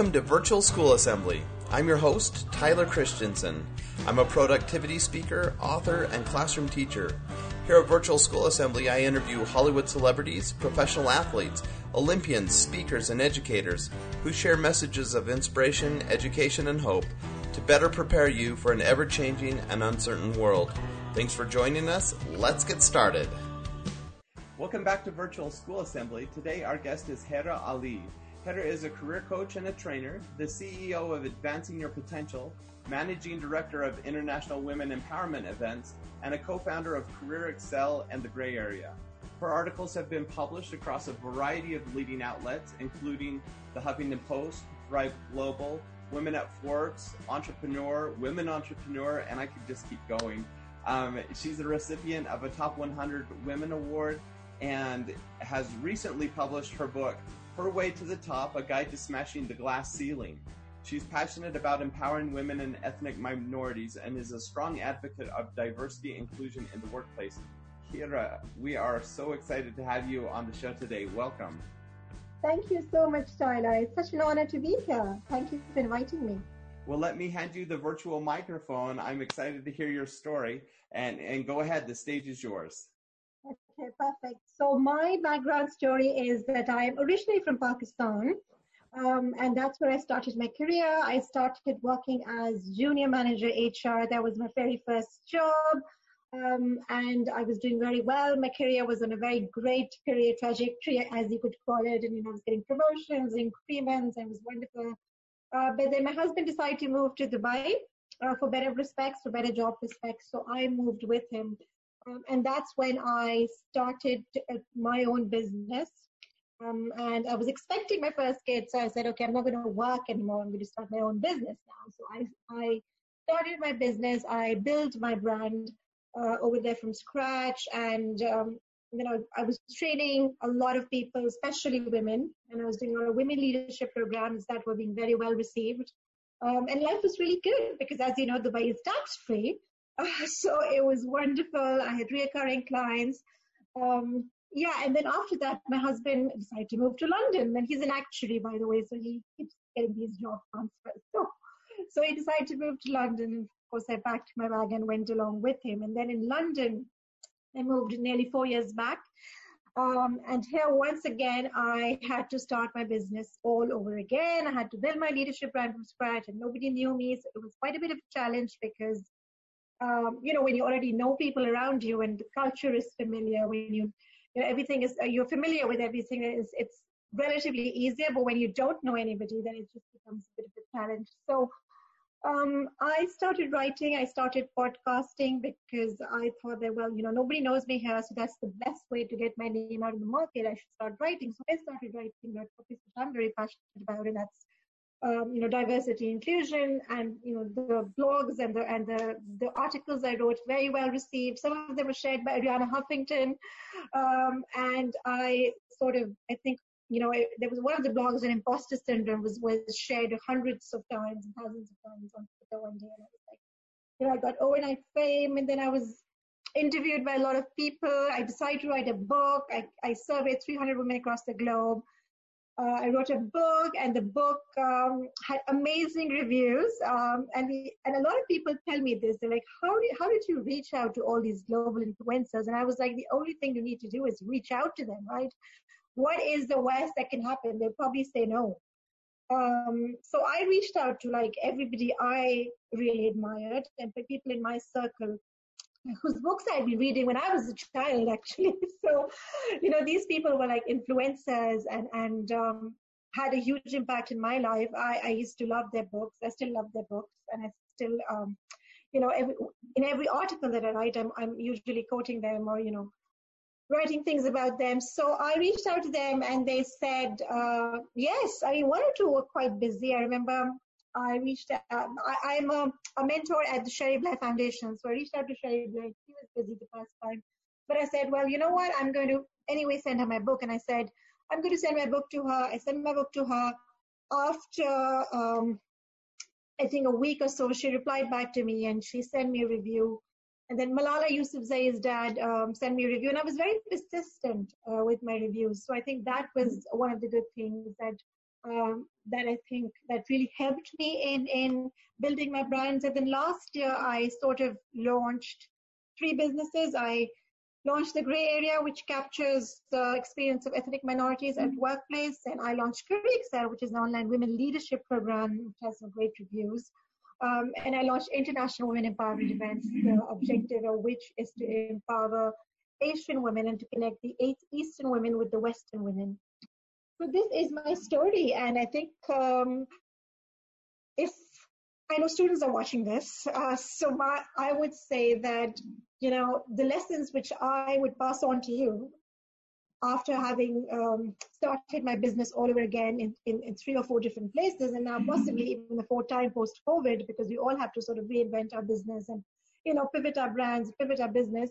Welcome to Virtual School Assembly. I'm your host, Tyler Christensen. I'm a productivity speaker, author, and classroom teacher. Here at Virtual School Assembly, I interview Hollywood celebrities, professional athletes, Olympians, speakers, and educators who share messages of inspiration, education, and hope to better prepare you for an ever changing and uncertain world. Thanks for joining us. Let's get started. Welcome back to Virtual School Assembly. Today, our guest is Hera Ali. Hera is a career coach and a trainer, the CEO of Advancing Your Potential, managing director of International Women Empowerment Events, and a co founder of Career Excel and the Gray Area. Her articles have been published across a variety of leading outlets, including the Huffington Post, Thrive Global, Women at Forbes, Entrepreneur, Women Entrepreneur, and I could just keep going. Um, she's a recipient of a Top 100 Women Award and has recently published her book, Her Way to the Top A Guide to Smashing the Glass Ceiling. She's passionate about empowering women and ethnic minorities and is a strong advocate of diversity inclusion in the workplace. Hera, we are so excited to have you on the show today. Welcome. Thank you so much, Tyler. It's such an honor to be here. Thank you for inviting me. Well, let me hand you the virtual microphone. I'm excited to hear your story and, and go ahead. The stage is yours. Okay, perfect. So my background story is that I'm originally from Pakistan. Um, and that's where I started my career. I started working as junior manager HR. That was my very first job. Um, and I was doing very well. My career was on a very great career trajectory, as you could call it. And, you know, I was getting promotions, and increments, and it was wonderful. Uh, but then my husband decided to move to Dubai uh, for better respects, for better job respects. So I moved with him. Um, and that's when I started uh, my own business. Um, and I was expecting my first kid, so I said, okay, I'm not going to work anymore. I'm going to start my own business now. So I, I started my business. I built my brand uh, over there from scratch, and um, you know, I was training a lot of people, especially women, and I was doing a lot of women leadership programs that were being very well received. Um, and life was really good because, as you know, Dubai is tax free. So it was wonderful. I had recurring clients. Um, yeah, and then after that, my husband decided to move to London. And he's an actuary, by the way, so he keeps getting these job transfers. So, so he decided to move to London. And of course, I packed my bag and went along with him. And then in London, I moved nearly four years back. Um, and here, once again, I had to start my business all over again. I had to build my leadership brand from scratch, and nobody knew me. So it was quite a bit of a challenge because, um, you know, when you already know people around you and the culture is familiar, when you you know, everything is, you're familiar with everything. It's, it's relatively easier, but when you don't know anybody, then it just becomes a bit of a challenge. So um, I started writing, I started podcasting because I thought that, well, you know, nobody knows me here, so that's the best way to get my name out in the market. I should start writing. So I started writing about topics that I'm very passionate about, and that's um, you know, diversity, inclusion, and you know, the blogs and the and the the articles I wrote very well received. Some of them were shared by Arianna Huffington, um, and I sort of, I think, you know, there was one of the blogs on imposter syndrome was was shared hundreds of times and thousands of times on Twitter one day, and I was like, you know, I got overnight fame, and then I was interviewed by a lot of people. I decided to write a book. I, I surveyed 300 women across the globe I wrote a book, and the book um, had amazing reviews. Um, and and a lot of people tell me this. They're like, "How did how did you reach out to all these global influencers?" And I was like, "The only thing you need to do is reach out to them, right? What is the worst that can happen? They'll probably say no." Um, so I reached out to like everybody I really admired and people in my circle whose books I'd been reading when I was a child, actually. So, you know, these people were like influencers and and um, had a huge impact in my life. I, I used to love their books. I still love their books, and I still, um, you know, every, in every article that I write, I'm I'm usually quoting them or you know, writing things about them. So I reached out to them, and they said uh, yes. I mean, one or two were quite busy. I remember I reached out, um, I, am a, a, mentor at the Cherie Blair Foundation. So I reached out to Cherie Blair. She was busy the first time. But I said, well, you know what? I'm going to anyway send her my book. And I said, I'm going to send my book to her. I sent my book to her after, um, I think a week or so, she replied back to me and she sent me a review. And then Malala Yousafzai's dad um, sent me a review, and I was very persistent uh, with my reviews. So I think that was one of the good things that um, that I think that really helped me in in building my brands. And then last year, I sort of launched three businesses. I launched the Gray Area, which captures the experience of ethnic minorities at workplace, and I launched Career Excel, which is an online women leadership program, which has some great reviews. Um, and I launched International Women Empowerment Events, the objective of which is to empower Asian women and to connect the Eastern women with the Western women. So this is my story, and I think um, if I know students are watching this, uh, so my I would say that you know the lessons which I would pass on to you after having um, started my business all over again in, in, in, three or four different places, and now possibly even the fourth time post COVID, because we all have to sort of reinvent our business and you know pivot our brands, pivot our business.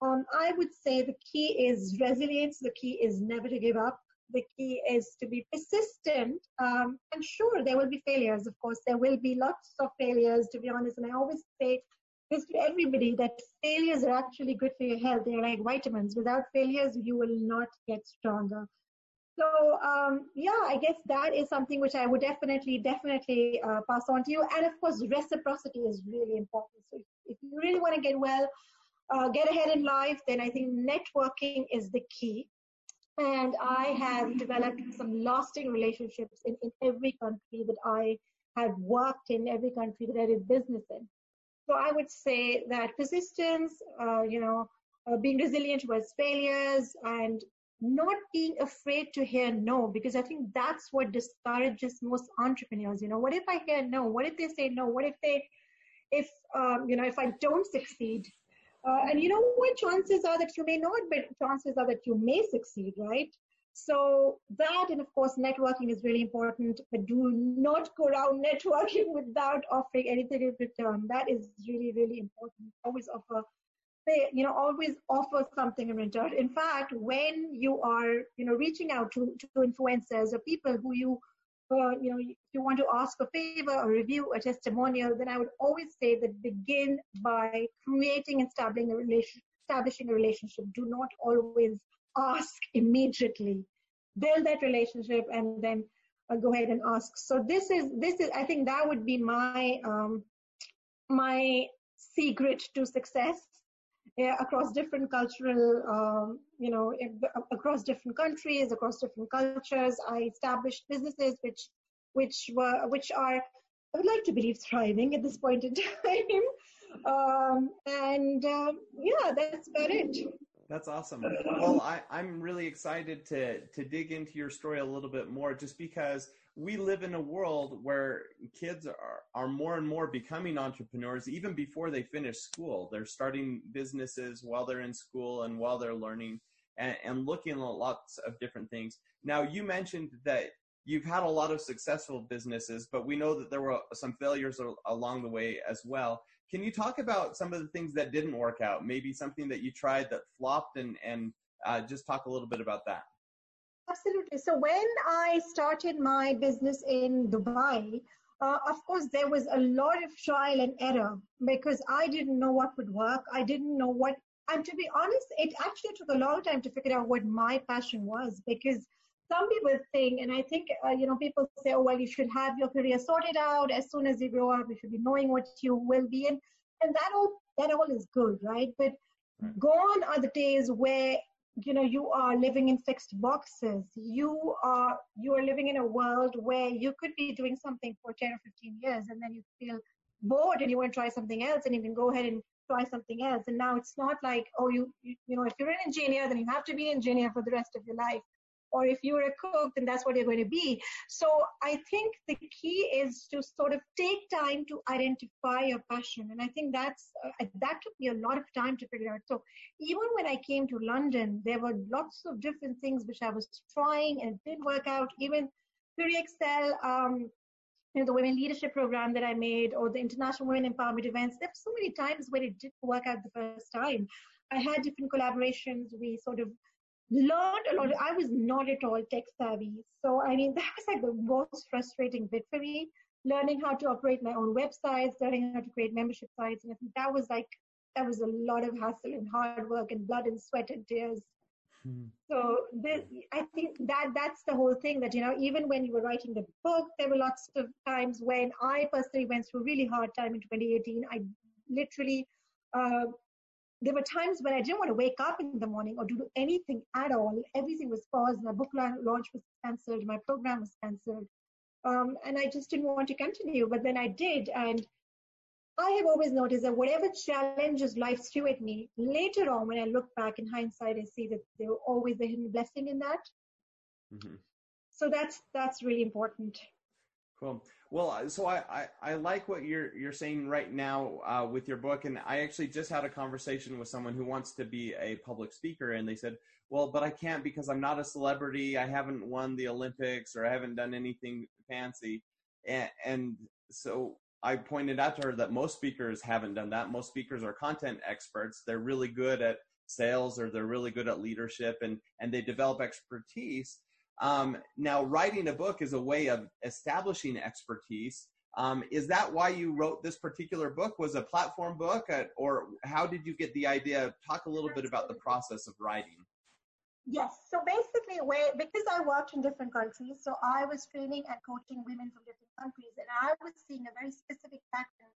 Um, I would say the key is resilience. The key is never to give up the key is to be persistent. Um, and sure, there will be failures. Of course, there will be lots of failures, to be honest. And I always say this to everybody that failures are actually good for your health. They're like vitamins. Without failures, you will not get stronger. So um, yeah, I guess that is something which I would definitely, definitely uh, pass on to you. And of course, reciprocity is really important. So if, if you really want to get well, uh, get ahead in life, then I think networking is the key and I have developed some lasting relationships in, in every country that I have worked in, every country that I did business in. So I would say that persistence, uh, you know, uh, being resilient towards failures and not being afraid to hear no, because I think that's what discourages most entrepreneurs. You know, what if I hear no? What if they say no? What if they, if, um, you know, if I don't succeed? Uh, and you know what? Chances are that you may not, but chances are that you may succeed, right? So that, and of course, networking is really important, but do not go around networking without offering anything in return. That is really, really important. Always offer, you know, always offer something in return. In fact, when you are, you know, reaching out to, to influencers or people who you uh, you know, if you want to ask a favor, a review, a testimonial, then I would always say that begin by creating and establishing a relation, establishing a relationship. Do not always ask immediately. Build that relationship and then uh, go ahead and ask. So this is this is I think that would be my um, my secret to success across different cultural, um, you know, across different countries, across different cultures. I established businesses which, which were, which are, I would like to believe, thriving at this point in time. Um, and um, yeah, that's about it. That's awesome. Well, I, I'm really excited to to dig into your story a little bit more, just because we live in a world where kids are, are more and more becoming entrepreneurs even before they finish school. They're starting businesses while they're in school and while they're learning and, and looking at lots of different things. Now, you mentioned that you've had a lot of successful businesses, but we know that there were some failures along the way as well. Can you talk about some of the things that didn't work out? Maybe something that you tried that flopped and, and uh, just talk a little bit about that. Absolutely. So when I started my business in Dubai, uh, of course, there was a lot of trial and error because I didn't know what would work. I didn't know what, and to be honest, it actually took a long time to figure out what my passion was because some people think, and I think, uh, you know, people say, oh, well, you should have your career sorted out as soon as you grow up. You should be knowing what you will be in. And that all, that all is good, right? But gone are the days where you know you are living in fixed boxes. You are you are living in a world where you could be doing something for 10 or 15 years and then you feel bored and you want to try something else and you can go ahead and try something else. And now it's not like oh you you, you know if you're an engineer then you have to be an engineer for the rest of your life or if you're a cook, then that's what you're going to be. So I think the key is to sort of take time to identify your passion. And I think that's, uh, that took me a lot of time to figure out. So even when I came to London, there were lots of different things which I was trying and didn't work out. Even Career Excel, um, you know, the women leadership program that I made or the international women empowerment events, there were so many times where it didn't work out the first time. I had different collaborations. We sort of learned a lot. I was not at all tech savvy. So, I mean, that was like the most frustrating bit for me, learning how to operate my own websites, learning how to create membership sites. And I think that was like, that was a lot of hassle and hard work and blood and sweat and tears. Hmm. So this, I think that that's the whole thing that, you know, even when you were writing the book, there were lots of times when I personally went through a really hard time in 2018. I literally, uh, there were times when I didn't want to wake up in the morning or do anything at all. Everything was paused. My book launch was cancelled. My program was cancelled. Um, and I just didn't want to continue. But then I did. And I have always noticed that whatever challenges life threw at me, later on, when I look back in hindsight, I see that there were always a hidden blessing in that. Mm-hmm. So that's that's really important. Cool. Well, so I, I, I, like what you're you're saying right now uh, with your book, and I actually just had a conversation with someone who wants to be a public speaker, and they said, "Well, but I can't because I'm not a celebrity. I haven't won the Olympics, or I haven't done anything fancy." And, and so I pointed out to her that most speakers haven't done that. Most speakers are content experts. They're really good at sales or they're really good at leadership and, and they develop expertise. Um, now, writing a book is a way of establishing expertise. Um, is that why you wrote this particular book? Was a platform book, uh, or how did you get the idea? Talk a little bit about the process of writing. Yes. So basically, where because I worked in different countries, so I was training and coaching women from different countries, and I was seeing a very specific pattern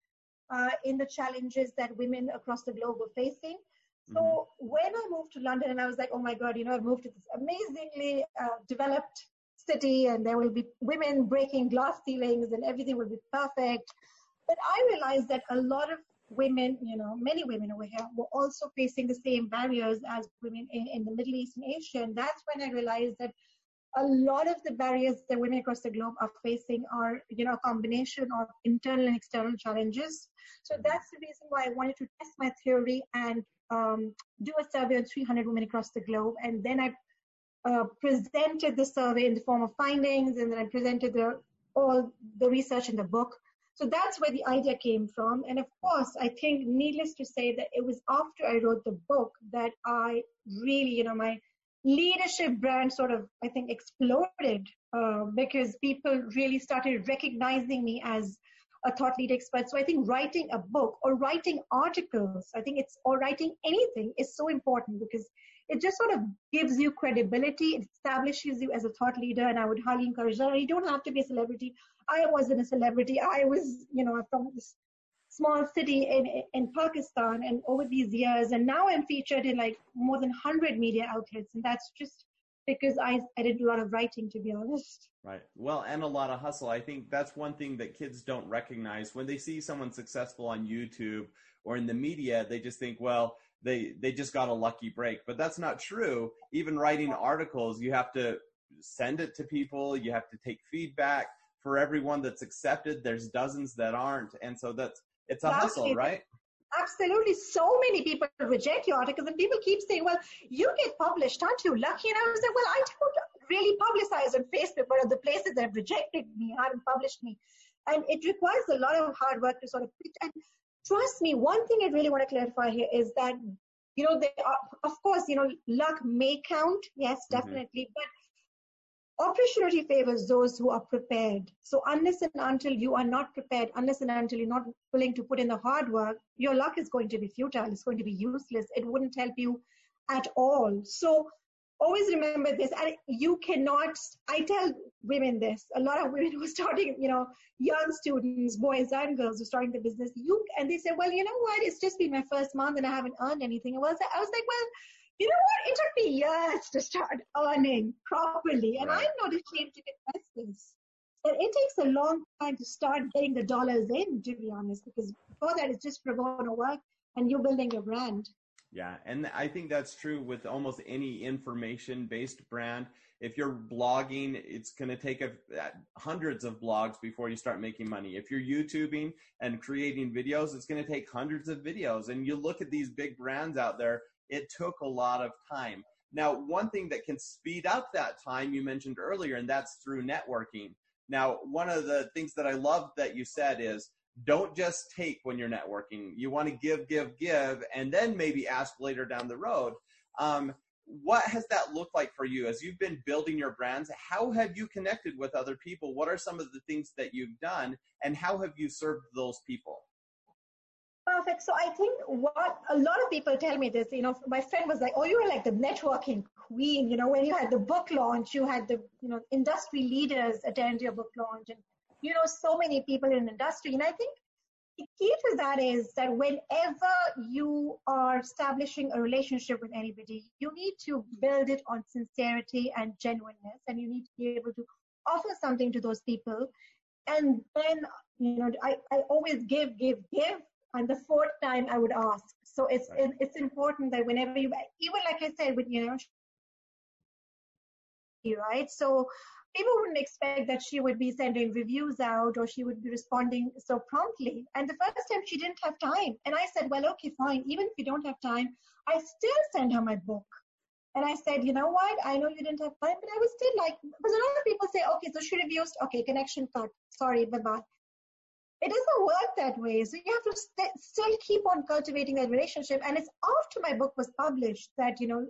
uh, in the challenges that women across the globe were facing. So mm-hmm. when I moved to London, and I was like, oh my God, you know, I've moved to this amazingly uh, developed city, and there will be women breaking glass ceilings, and everything will be perfect. But I realized that a lot of women, you know, many women over here were also facing the same barriers as women in, in the Middle East and Asia. And that's when I realized that a lot of the barriers that women across the globe are facing are, you know, a combination of internal and external challenges. So mm-hmm. that's the reason why I wanted to test my theory and um, do a survey on 300 women across the globe. And then I uh, presented the survey in the form of findings, and then I presented the, all the research in the book. So that's where the idea came from. And of course, I think, needless to say, that it was after I wrote the book that I really, you know, my leadership brand sort of, I think, exploded uh, because people really started recognizing me as a thought leader expert. So I think writing a book or writing articles, I think it's, or writing anything is so important because it just sort of gives you credibility, it establishes you as a thought leader, and I would highly encourage that. You don't have to be a celebrity. I wasn't a celebrity. I was, you know, from this small city in in Pakistan, and over these years, and now I'm featured in like more than 100 media outlets, and that's just because I, I did a lot of writing, to be honest. Right. Well, and a lot of hustle. I think that's one thing that kids don't recognize when they see someone successful on YouTube or in the media. They just think, well, they they just got a lucky break but that's not true even writing articles you have to send it to people you have to take feedback for everyone that's accepted there's dozens that aren't and so that's it's a hustle right absolutely so many people reject your articles and people keep saying well you get published aren't you lucky and i was like well i don't really publicize on facebook but the places that have rejected me haven't published me and it requires a lot of hard work to sort of and trust me, one thing I really want to clarify here is that, you know, they are, of course, you know, luck may count. Yes, mm-hmm. definitely. Mm-hmm. But opportunity favors those who are prepared. So unless and until you are not prepared, unless and until you're not willing to put in the hard work, your luck is going to be futile. It's going to be useless. It wouldn't help you at all. So always remember this and you cannot i tell women this a lot of women who are starting you know young students boys and girls who are starting the business you and they say well you know what it's just been my first month and i haven't earned anything i was i was like well you know what it took me years to start earning properly and right. i'm not ashamed to confess this but it takes a long time to start getting the dollars in to be honest because before that it's just pro bono work and you're building your brand yeah, and I think that's true with almost any information-based brand. If you're blogging, it's going to take a, hundreds of blogs before you start making money. If you're YouTubing and creating videos, it's going to take hundreds of videos. And you look at these big brands out there, it took a lot of time. Now, one thing that can speed up that time you mentioned earlier, and that's through networking. Now, one of the things that I love that you said is don't just take when you're networking. You want to give, give, give, and then maybe ask later down the road. Um, what has that looked like for you as you've been building your brands? How have you connected with other people? What are some of the things that you've done, and how have you served those people? Perfect. So I think what a lot of people tell me this, you know, my friend was like, oh, you were like the networking queen, you know, when you had the book launch, you had the, you know, industry leaders attend your book launch and, you know, so many people in industry. And I think the key to that is that whenever you are establishing a relationship with anybody, you need to build it on sincerity and genuineness, and you need to be able to offer something to those people. And then, you know, I, I always give, give, give. And the fourth time I would ask. So it's right. it's important that whenever you, even like I said, with you know, right? So people wouldn't expect that she would be sending reviews out or she would be responding so promptly. And the first time she didn't have time. And I said, well, okay, fine. Even if you don't have time, I still send her my book. And I said, you know what? I know you didn't have time, but I was still like, because a lot of people say, okay, so she reviews, okay, connection cut. Sorry, bye bye. It doesn't work that way. So you have to st- still keep on cultivating that relationship. And it's after my book was published that, you know,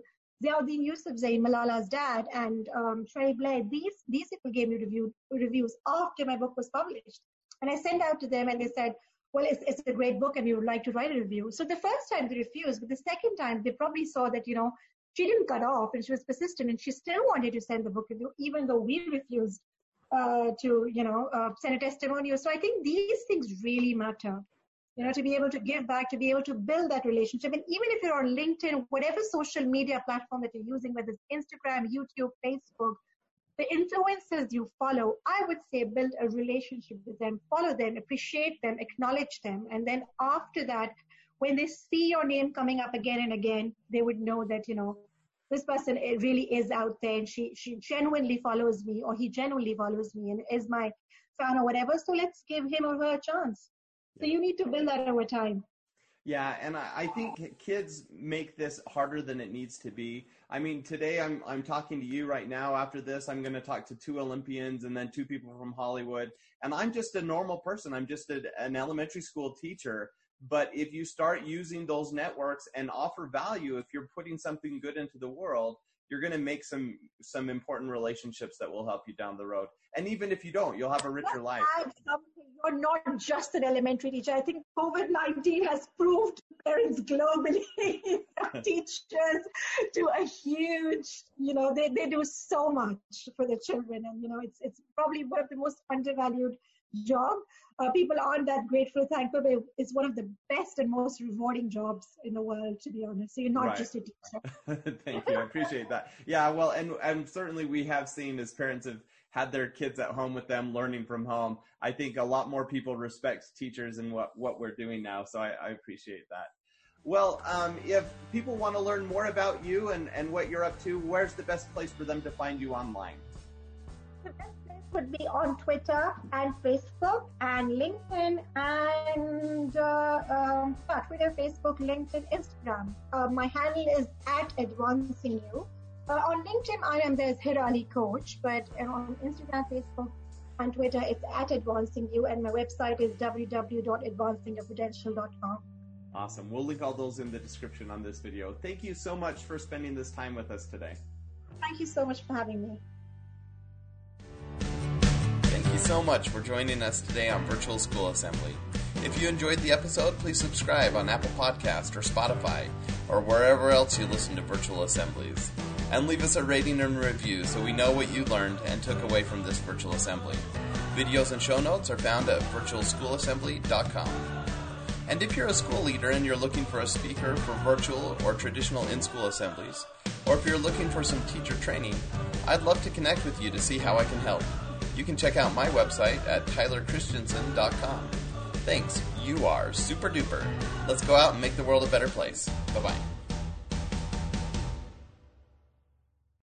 Ziauddin Yousafzai, Malala's dad, and um, Cherie Blair, these, these people gave me review, reviews after my book was published. And I sent out to them and they said, well, it's, it's a great book and we would like to write a review. So the first time they refused, but the second time they probably saw that, you know, she didn't cut off and she was persistent and she still wanted to send the book review, even though we refused uh, to, you know, uh, send a testimonial. So I think these things really matter you know, to be able to give back, to be able to build that relationship. And even if you're on LinkedIn, whatever social media platform that you're using, whether it's Instagram, YouTube, Facebook, the influencers you follow, I would say build a relationship with them, follow them, appreciate them, acknowledge them. And then after that, when they see your name coming up again and again, they would know that, you know, this person eh, really is out there and she, she genuinely follows me or he genuinely follows me and is my fan or whatever. So let's give him or her a chance. So you need to build that over time. Yeah, and I, I, think kids make this harder than it needs to be. I mean, today I'm I'm talking to you right now. After this, I'm going to talk to two Olympians and then two people from Hollywood. And I'm just a normal person. I'm just a, an elementary school teacher. But if you start using those networks and offer value, if you're putting something good into the world, you're going to make some some important relationships that will help you down the road. And even if you don't, you'll have a richer life. You're not just an elementary teacher. I think COVID nineteen has proved parents globally, teachers do a huge, you know, they, they do so much for the children, and you know, it's it's probably one of the most undervalued job. Uh, people aren't that grateful, thankful, but it's one of the best and most rewarding jobs in the world, to be honest. So you're not right. just a teacher. Thank you. I appreciate that. Yeah, well, and, and certainly we have seen as parents have had their kids at home with them learning from home. I think a lot more people respect teachers and what, what we're doing now. So I, I appreciate that. Well, um, if people want to learn more about you and, and what you're up to, where's the best place for them to find you online? The best place would be on Twitter and Facebook and LinkedIn and uh, um, Twitter, Facebook, LinkedIn, Instagram. Uh, my handle is at advancing you. Uh, on LinkedIn, I am there there's Hirali Coach, but on Instagram, Facebook, and Twitter, it's at advancing you, and my website is www.advancingyourpotential.com. Awesome. We'll link all those in the description on this video. Thank you so much for spending this time with us today. Thank you so much for having me Thank you so much for joining us today on Virtual School Assembly. If you enjoyed the episode, please subscribe on Apple Podcast or Spotify or wherever else you listen to virtual assemblies. And leave us a rating and review so we know what you learned and took away from this virtual assembly. Videos and show notes are found at virtualschoolassembly.com. And if you're a school leader and you're looking for a speaker for virtual or traditional in school assemblies, or if you're looking for some teacher training, I'd love to connect with you to see how I can help you can check out my website at tylerchristiansen.com. Thanks, you are super duper. Let's go out and make the world a better place. Bye bye.